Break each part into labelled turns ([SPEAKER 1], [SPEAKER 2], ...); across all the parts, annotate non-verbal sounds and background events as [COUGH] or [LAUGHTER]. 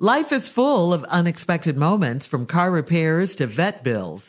[SPEAKER 1] Life is full of unexpected moments from car repairs to vet bills.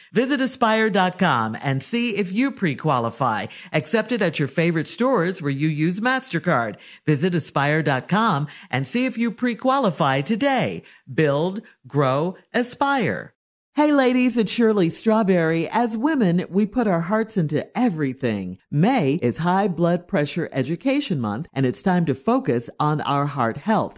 [SPEAKER 1] Visit aspire.com and see if you pre-qualify. Accepted at your favorite stores where you use MasterCard. Visit aspire.com and see if you pre-qualify today. Build, grow, aspire. Hey ladies, it's Shirley Strawberry. As women, we put our hearts into everything. May is High Blood Pressure Education Month, and it's time to focus on our heart health.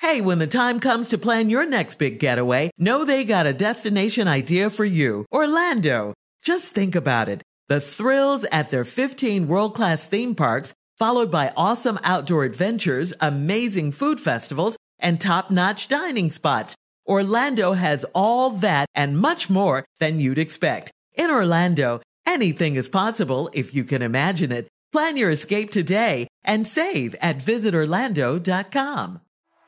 [SPEAKER 1] Hey, when the time comes to plan your next big getaway, know they got a destination idea for you. Orlando. Just think about it. The thrills at their 15 world-class theme parks, followed by awesome outdoor adventures, amazing food festivals, and top-notch dining spots. Orlando has all that and much more than you'd expect. In Orlando, anything is possible if you can imagine it. Plan your escape today and save at visitorlando.com.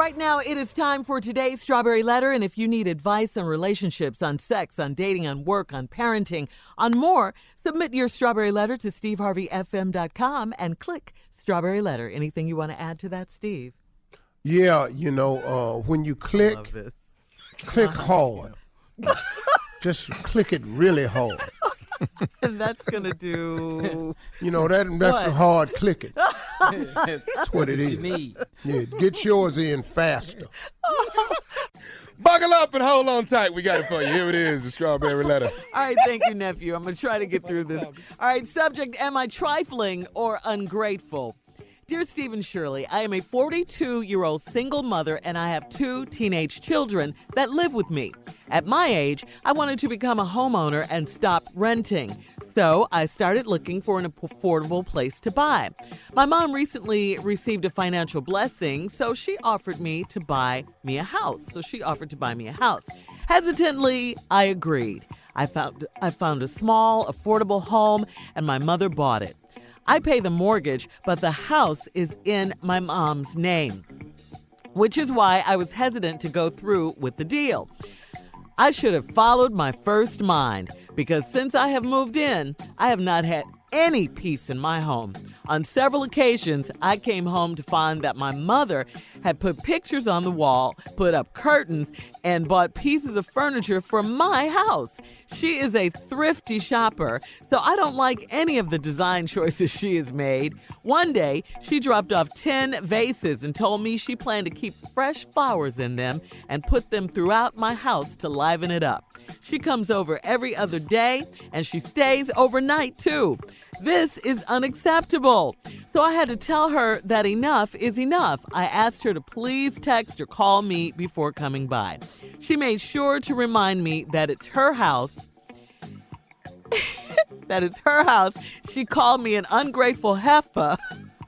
[SPEAKER 1] Right now, it is time for today's Strawberry Letter. And if you need advice on relationships, on sex, on dating, on work, on parenting, on more, submit your Strawberry Letter to steveharveyfm.com and click Strawberry Letter. Anything you want to add to that, Steve?
[SPEAKER 2] Yeah, you know, uh, when you click, click hard. [LAUGHS] Just click it really hard.
[SPEAKER 1] And [LAUGHS] that's going to do. [LAUGHS]
[SPEAKER 2] You know, that that's
[SPEAKER 1] What?
[SPEAKER 2] hard clicking. [LAUGHS] That's what it is.
[SPEAKER 3] need.
[SPEAKER 2] Yeah, get yours in faster.
[SPEAKER 3] Buckle up and hold on tight. We got it for you. Here it is, the strawberry letter.
[SPEAKER 1] All right, thank you, nephew. I'm going to try to get through this. All right, subject Am I trifling or ungrateful? Dear Stephen Shirley, I am a 42 year old single mother and I have two teenage children that live with me. At my age, I wanted to become a homeowner and stop renting. So I started looking for an affordable place to buy. My mom recently received a financial blessing, so she offered me to buy me a house. So she offered to buy me a house. Hesitantly, I agreed. I found I found a small, affordable home and my mother bought it. I pay the mortgage, but the house is in my mom's name, which is why I was hesitant to go through with the deal. I should have followed my first mind because since I have moved in, I have not had any peace in my home. On several occasions, I came home to find that my mother had put pictures on the wall, put up curtains, and bought pieces of furniture for my house. She is a thrifty shopper, so I don't like any of the design choices [LAUGHS] she has made. One day, she dropped off 10 vases and told me she planned to keep fresh flowers in them and put them throughout my house to liven it up. She comes over every other day and she stays overnight too. This is unacceptable. So I had to tell her that enough is enough. I asked her to please text or call me before coming by. She made sure to remind me that it's her house. [LAUGHS] that it's her house. She called me an ungrateful heifer.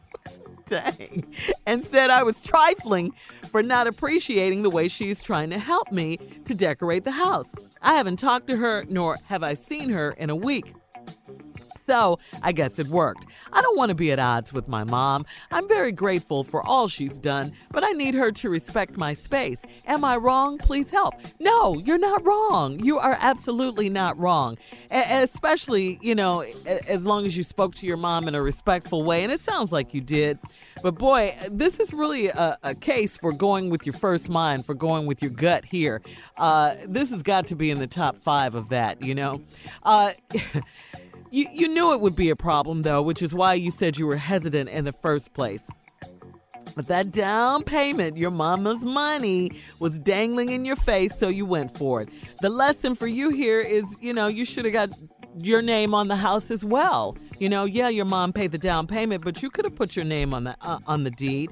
[SPEAKER 1] [LAUGHS] Dang. And said I was trifling for not appreciating the way she's trying to help me to decorate the house. I haven't talked to her, nor have I seen her in a week. So I guess it worked. I don't want to be at odds with my mom. I'm very grateful for all she's done, but I need her to respect my space. Am I wrong? Please help. No, you're not wrong. You are absolutely not wrong. A- especially, you know, as long as you spoke to your mom in a respectful way, and it sounds like you did. But boy, this is really a, a case for going with your first mind, for going with your gut here. Uh, this has got to be in the top five of that, you know? Uh, [LAUGHS] You, you knew it would be a problem, though, which is why you said you were hesitant in the first place. But that down payment, your mama's money, was dangling in your face, so you went for it. The lesson for you here is you know, you should have got your name on the house as well. You know, yeah, your mom paid the down payment, but you could have put your name on the uh, on the deed.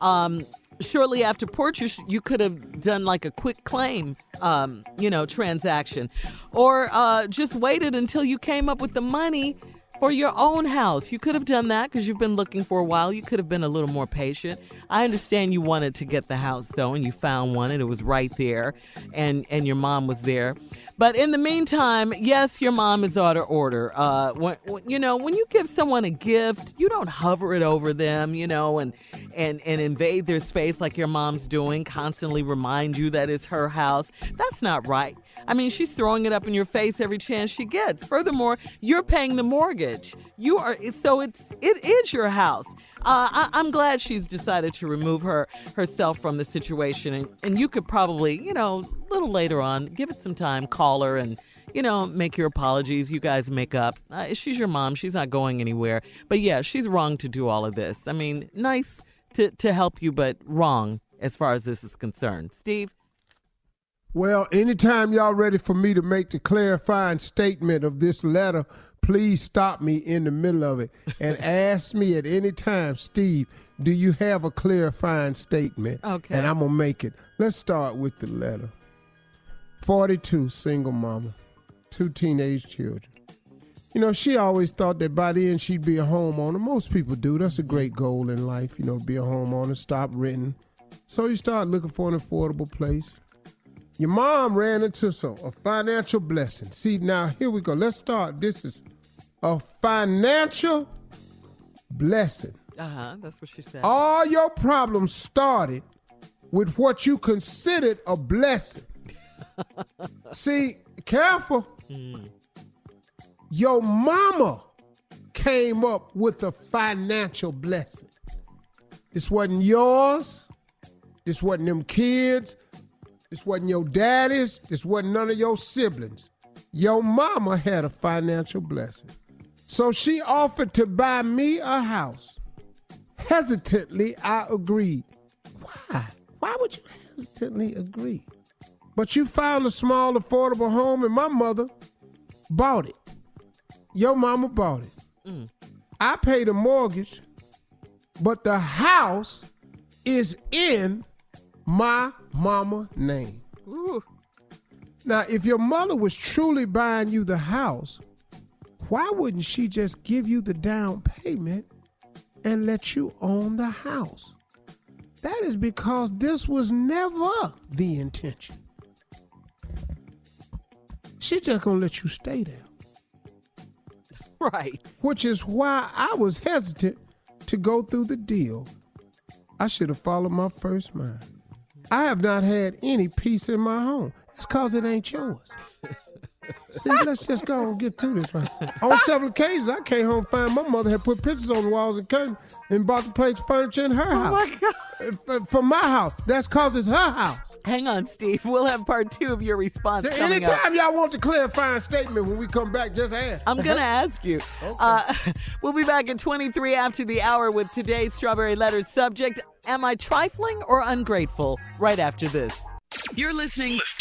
[SPEAKER 1] Um, shortly after purchase, you could have done like a quitclaim, um, you know, transaction, or uh, just waited until you came up with the money for your own house. You could have done that because you've been looking for a while. You could have been a little more patient. I understand you wanted to get the house though, and you found one, and it was right there, and and your mom was there. But in the meantime, yes, your mom is out of order. Uh, when, you know, when you give someone a gift, you don't hover it over them, you know, and and and invade their space like your mom's doing. Constantly remind you that it's her house. That's not right. I mean, she's throwing it up in your face every chance she gets. Furthermore, you're paying the mortgage. You are so it's it is your house. Uh, I, am glad she's decided to remove her herself from the situation, and, and you could probably, you know, a little later on, give it some time, call her, and you know, make your apologies. You guys make up. Uh, she's your mom. She's not going anywhere. But yeah, she's wrong to do all of this. I mean, nice to to help you, but wrong as far as this is concerned. Steve.
[SPEAKER 2] Well, anytime y'all ready for me to make the clarifying statement of this letter, please stop me in the middle of it [LAUGHS] and ask me at any time, Steve, do you have a clarifying statement?
[SPEAKER 1] Okay.
[SPEAKER 2] And I'm going to make it. Let's start with the letter. 42, single mama, two teenage children. You know, she always thought that by the end she'd be a homeowner. Most people do. That's a great goal in life, you know, be a homeowner, stop renting. So you start looking for an affordable place. Your mom ran into some a financial blessing. See, now here we go. Let's start. This is a financial blessing.
[SPEAKER 1] Uh huh. That's what she said.
[SPEAKER 2] All your problems started with what you considered a blessing. [LAUGHS] See, careful. Mm. Your mama came up with a financial blessing. This wasn't yours. This wasn't them kids. This wasn't your daddy's. This wasn't none of your siblings. Your mama had a financial blessing. So she offered to buy me a house. Hesitantly, I agreed. Why? Why would you hesitantly agree? But you found a small, affordable home, and my mother bought it. Your mama bought it. Mm. I paid a mortgage, but the house is in my mama name. Ooh. Now, if your mother was truly buying you the house, why wouldn't she just give you the down payment and let you own the house? That is because this was never the intention. She just gonna let you stay there. [LAUGHS]
[SPEAKER 1] Right.
[SPEAKER 2] Which is why I was hesitant to go through the deal. I should have followed my first mind. I have not had any peace in my home. That's because it ain't yours. See, let's just go and get to this right. On several occasions, I came home find my mother had put pictures on the walls and curtains and bought the place furniture in her
[SPEAKER 1] oh
[SPEAKER 2] house.
[SPEAKER 1] Oh
[SPEAKER 2] my God. For my house. That's because it's her house.
[SPEAKER 1] Hang on, Steve. We'll have part two of your response.
[SPEAKER 2] Anytime y'all want to clarify a statement when we come back, just ask.
[SPEAKER 1] I'm going [LAUGHS] to ask you. Okay. Uh, [LAUGHS] we'll be back at 23 after the hour with today's Strawberry Letters subject Am I trifling or ungrateful? Right after this.
[SPEAKER 4] You're listening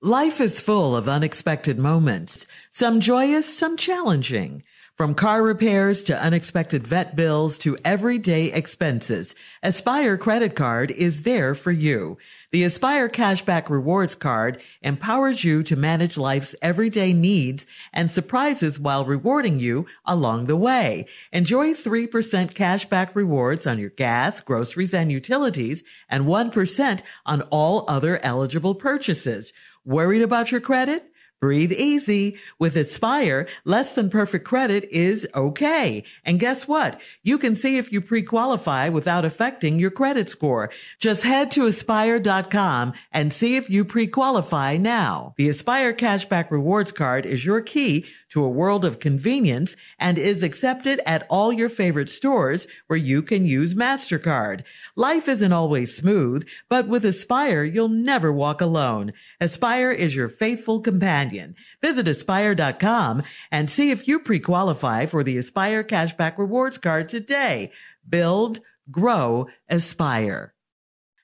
[SPEAKER 1] Life is full of unexpected moments, some joyous, some challenging. From car repairs to unexpected vet bills to everyday expenses, Aspire Credit Card is there for you. The Aspire Cashback Rewards Card empowers you to manage life's everyday needs and surprises while rewarding you along the way. Enjoy 3% cashback rewards on your gas, groceries, and utilities, and 1% on all other eligible purchases. Worried about your credit? Breathe easy. With Aspire, less than perfect credit is okay. And guess what? You can see if you pre-qualify without affecting your credit score. Just head to aspire.com and see if you pre-qualify now. The Aspire Cashback Rewards Card is your key to a world of convenience and is accepted at all your favorite stores where you can use MasterCard. Life isn't always smooth, but with Aspire, you'll never walk alone. Aspire is your faithful companion. Visit aspire.com and see if you pre-qualify for the Aspire Cashback Rewards Card today. Build, grow, aspire.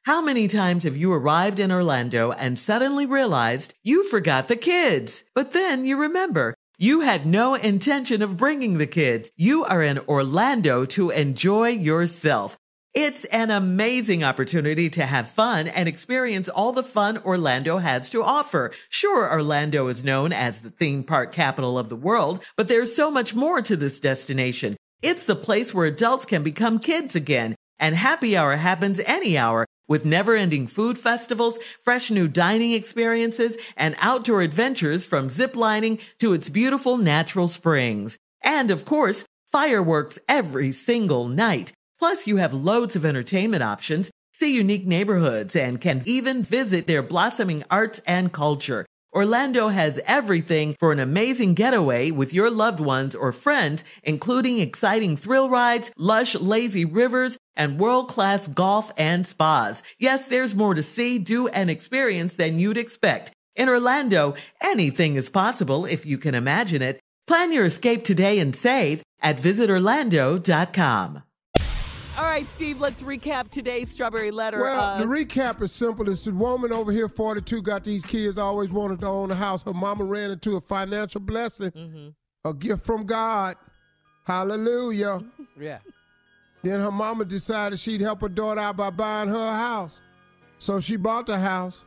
[SPEAKER 1] How many times have you arrived in Orlando and suddenly realized you forgot the kids? But then you remember you had no intention of bringing the kids. You are in Orlando to enjoy yourself. It's an amazing opportunity to have fun and experience all the fun Orlando has to offer. Sure, Orlando is known as the theme park capital of the world, but there's so much more to this destination. It's the place where adults can become kids again, and happy hour happens any hour with never ending food festivals, fresh new dining experiences, and outdoor adventures from ziplining to its beautiful natural springs. And of course, fireworks every single night. Plus, you have loads of entertainment options, see unique neighborhoods, and can even visit their blossoming arts and culture. Orlando has everything for an amazing getaway with your loved ones or friends, including exciting thrill rides, lush, lazy rivers, and world-class golf and spas. Yes, there's more to see, do, and experience than you'd expect. In Orlando, anything is possible if you can imagine it. Plan your escape today and save at visitorlando.com. All right, Steve, let's recap today's strawberry letter.
[SPEAKER 2] Well,
[SPEAKER 1] Uh,
[SPEAKER 2] the recap is simple. It's a woman over here, 42, got these kids, always wanted to own a house. Her mama ran into a financial blessing,
[SPEAKER 1] Mm-hmm.
[SPEAKER 2] a gift from God. Hallelujah.
[SPEAKER 5] Yeah.
[SPEAKER 2] Then her mama decided she'd help her daughter out by buying her a house. So she bought the house.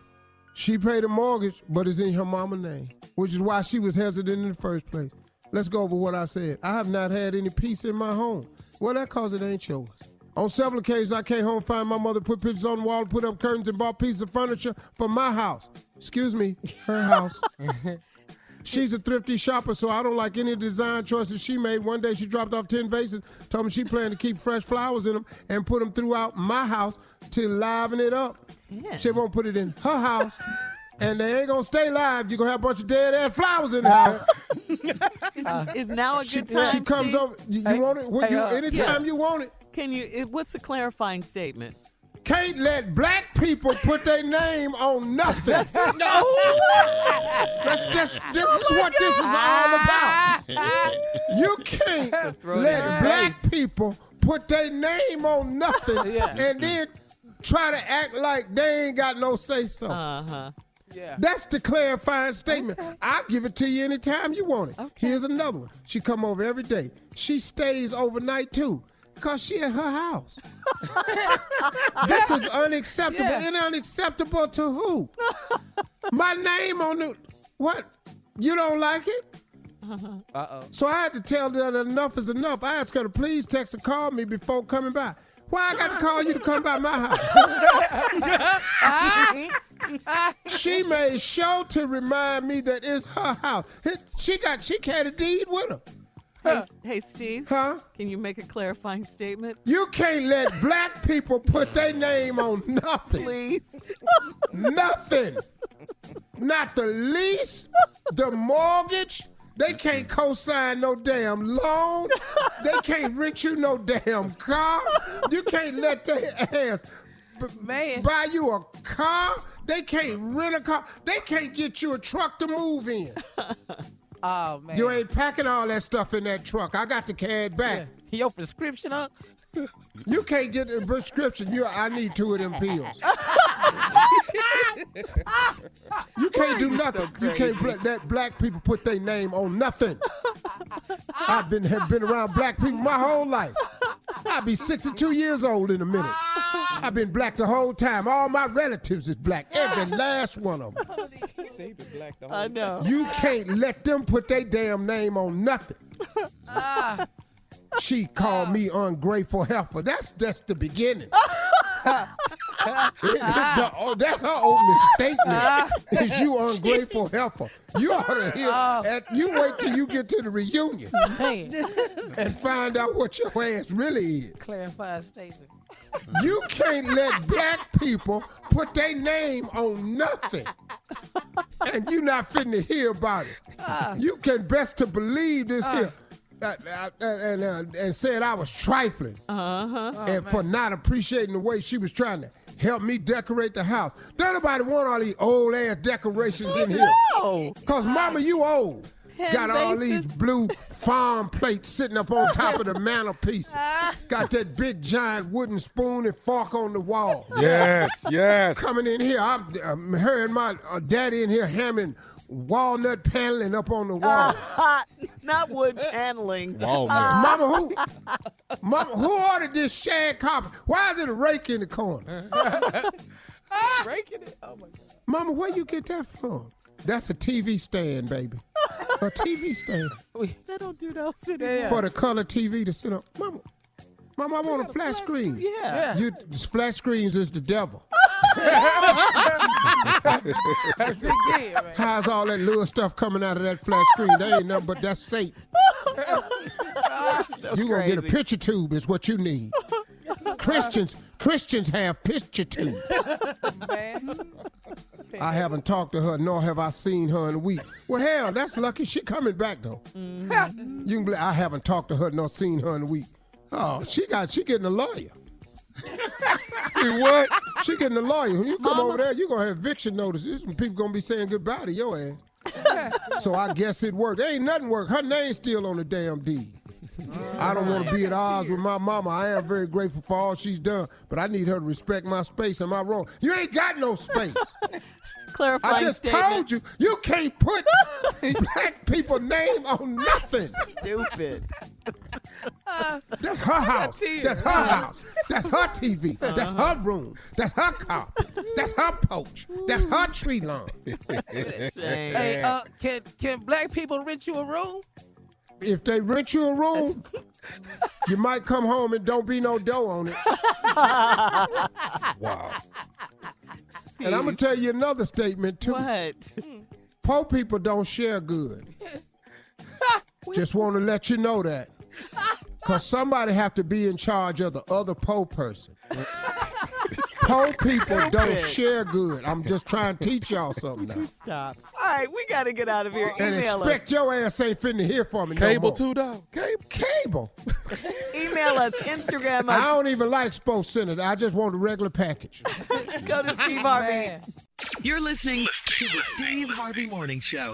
[SPEAKER 2] She paid a mortgage, but it's in her mama's name, which is why she was hesitant in the first place. Let's go over what I said. I have not had any peace in my home. Well, that cause it ain't yours. On several occasions, I came home, find my mother put pictures on the wall, put up curtains, and bought pieces of furniture for my house. Excuse me, her house. [LAUGHS] She's a thrifty shopper, so I don't like any design choices she made. One day she dropped off 10 vases, told me she planned to keep fresh flowers in them and put them throughout my house to liven it up. She won't put it in her house. [LAUGHS] And they ain't gonna stay live. You're gonna have a bunch of dead ass flowers in the house. [LAUGHS]
[SPEAKER 1] is now a
[SPEAKER 2] She,
[SPEAKER 1] good time?
[SPEAKER 2] she comes
[SPEAKER 1] Steve?
[SPEAKER 2] over. You, you
[SPEAKER 5] Hey,
[SPEAKER 2] want it? When
[SPEAKER 5] hey,
[SPEAKER 2] you,
[SPEAKER 5] uh,
[SPEAKER 2] anytime you want it.
[SPEAKER 1] Can you? What's the clarifying statement?
[SPEAKER 2] Can't let black people put their name on nothing. no. That's, this, this is what this is all about. You can't let
[SPEAKER 1] in her
[SPEAKER 2] black people put their name on nothing [LAUGHS]
[SPEAKER 5] Yeah.
[SPEAKER 2] and then try to act like they ain't got no say so.
[SPEAKER 1] Uh huh.
[SPEAKER 5] Yeah.
[SPEAKER 2] That's the clarifying statement. I'll give it to you anytime you want it. Here's another one. She come over every day. She stays overnight too. Cause she at her house. [LAUGHS] this is unacceptable.
[SPEAKER 5] Yeah.
[SPEAKER 2] And unacceptable to who? My name on the what? You don't like it?
[SPEAKER 5] Uh oh.
[SPEAKER 2] So I had to tell her that enough is enough. I asked her to please text or call me before coming by. Why I got to call you to come by my house? [LAUGHS] she made sure to remind me that it's her house. She got she carried a deed with her.
[SPEAKER 1] Hey, hey, Steve.
[SPEAKER 2] Huh?
[SPEAKER 1] Can you make a clarifying statement,
[SPEAKER 2] You can't let black people put their name on nothing.
[SPEAKER 1] please?
[SPEAKER 2] Nothing. Not the lease, the mortgage. They can't co-sign no damn loan. They can't rent you no damn car. You can't let their ass b-
[SPEAKER 5] Man.
[SPEAKER 2] buy you a car. They can't rent a car. They can't get you a truck to move in.
[SPEAKER 5] Oh man.
[SPEAKER 2] You ain't packing all that stuff in that truck. I got to carry it back.
[SPEAKER 5] Your prescription up?
[SPEAKER 2] You can't get a prescription. You, I need two of them pills. [LAUGHS] [LAUGHS] you can't do nothing. you can't bla- let black people put their name on nothing. [LAUGHS] I've been have been around black people my whole life. I'll be 62 years old in a minute. I've been black the whole time. All my relatives is black. Every [LAUGHS] last one of them.
[SPEAKER 1] I know.
[SPEAKER 2] You can't let them put their damn name on nothing. She called me ungrateful heifer. That's that's the beginning. The- ah. [LAUGHS] oh, that's her opening statement. Ah. Is you ungrateful helper? You ought to hear. Ah. At, you wait till you get to the reunion and find out what your ass really is.
[SPEAKER 5] Clarify statement.
[SPEAKER 2] You can't let black people put their name on nothing. And you not fitting to hear about it. You can best to believe this here. Uh, uh, uh, and, uh, and said I was trifling uh-huh. and oh, for not appreciating the way she was trying to help me decorate the house. Don't nobody want all these old ass decorations in here.
[SPEAKER 1] No.
[SPEAKER 2] Cause mama, you old.
[SPEAKER 1] Ten
[SPEAKER 2] Got all these blue farm plates sitting up on [LAUGHS] top of the mantelpiece. Got that big giant wooden spoon and fork on the wall.
[SPEAKER 3] Yes, yes.
[SPEAKER 2] Coming in here, I'm, I'm hearing my uh, daddy in here hammering walnut paneling up on the [LAUGHS] wall. [LAUGHS]
[SPEAKER 1] Not wood paneling.
[SPEAKER 3] Walnut. [LAUGHS]
[SPEAKER 2] Mama, who? Mama, who ordered this shag carpet? Why is it a rake in the corner?
[SPEAKER 5] Breaking it. Oh my god.
[SPEAKER 2] Mama, where you get that from? That's a TV stand, baby. A TV stand
[SPEAKER 5] We,
[SPEAKER 1] They don't do those anymore.
[SPEAKER 2] for the color TV to sit on. Mama, Mama, I want a flat screen.
[SPEAKER 1] Yeah.
[SPEAKER 5] yeah.
[SPEAKER 2] You flat screens is the devil. [LAUGHS]
[SPEAKER 5] Big deal, man.
[SPEAKER 2] How's all that little stuff coming out of that flat screen? They ain't nothing but that's Satan. [LAUGHS] you gonna get a picture tube is what you need. [LAUGHS] Christians, Christians have picture tubes.
[SPEAKER 5] man.
[SPEAKER 2] I haven't talked to her, nor have I seen her in a week. Well, hell, that's lucky. She coming back though. You can believe I haven't talked to her nor seen her in a week. Oh, oh, she got she getting a lawyer. [LAUGHS]
[SPEAKER 3] You what?
[SPEAKER 2] She getting a lawyer. When you come over there, you're gonna have eviction notices. People gonna be saying goodbye to your ass. [LAUGHS] so I guess it worked. There ain't nothing worked. Her name's still on the damn deed. Mm. I don't want to be at odds with my mama. I am very grateful for all she's done, but I need her to respect my space. Am I wrong? You ain't got no space. [LAUGHS]
[SPEAKER 6] Clarifying
[SPEAKER 2] I just
[SPEAKER 6] statement.
[SPEAKER 2] told you, you can't put black people name on nothing.
[SPEAKER 6] Stupid. [LAUGHS]
[SPEAKER 2] That's her house. That's her house. That's her TV. That's her room. That's her car. That's her porch. That's her tree lawn. [LAUGHS]
[SPEAKER 5] Hey, uh, can can black people rent you a room?
[SPEAKER 2] If they rent you a room, [LAUGHS] you might come home and don't be no dough on it.
[SPEAKER 3] Wow.
[SPEAKER 2] And I'm gonna tell you another statement too.
[SPEAKER 6] What?
[SPEAKER 2] Poor people don't share good. Just want to let you know that. Cause somebody have to be in charge of the other poor person. poor people don't share good. I'm just trying to teach y'all something now.
[SPEAKER 6] Stop. All right, we got to get out of here.
[SPEAKER 2] And
[SPEAKER 6] Email
[SPEAKER 2] expect your ass ain't finna hear from me no
[SPEAKER 3] Cable
[SPEAKER 2] more.
[SPEAKER 3] too, dog. Cable.
[SPEAKER 2] Cable.
[SPEAKER 6] Email us. Instagram
[SPEAKER 2] I don't even like Sports Center. I just want a regular package.
[SPEAKER 6] Go to Steve Harvey.
[SPEAKER 5] Man.
[SPEAKER 7] You're listening to the Steve Harvey Morning Show.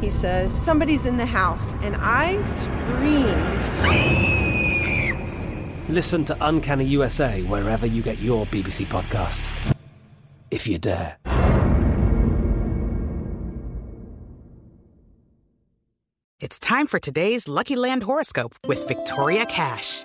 [SPEAKER 8] He says, Somebody's in the house. And I screamed.
[SPEAKER 9] Listen to Uncanny USA wherever you get your BBC podcasts, if you dare.
[SPEAKER 10] It's time for today's Lucky Land horoscope with Victoria Cash.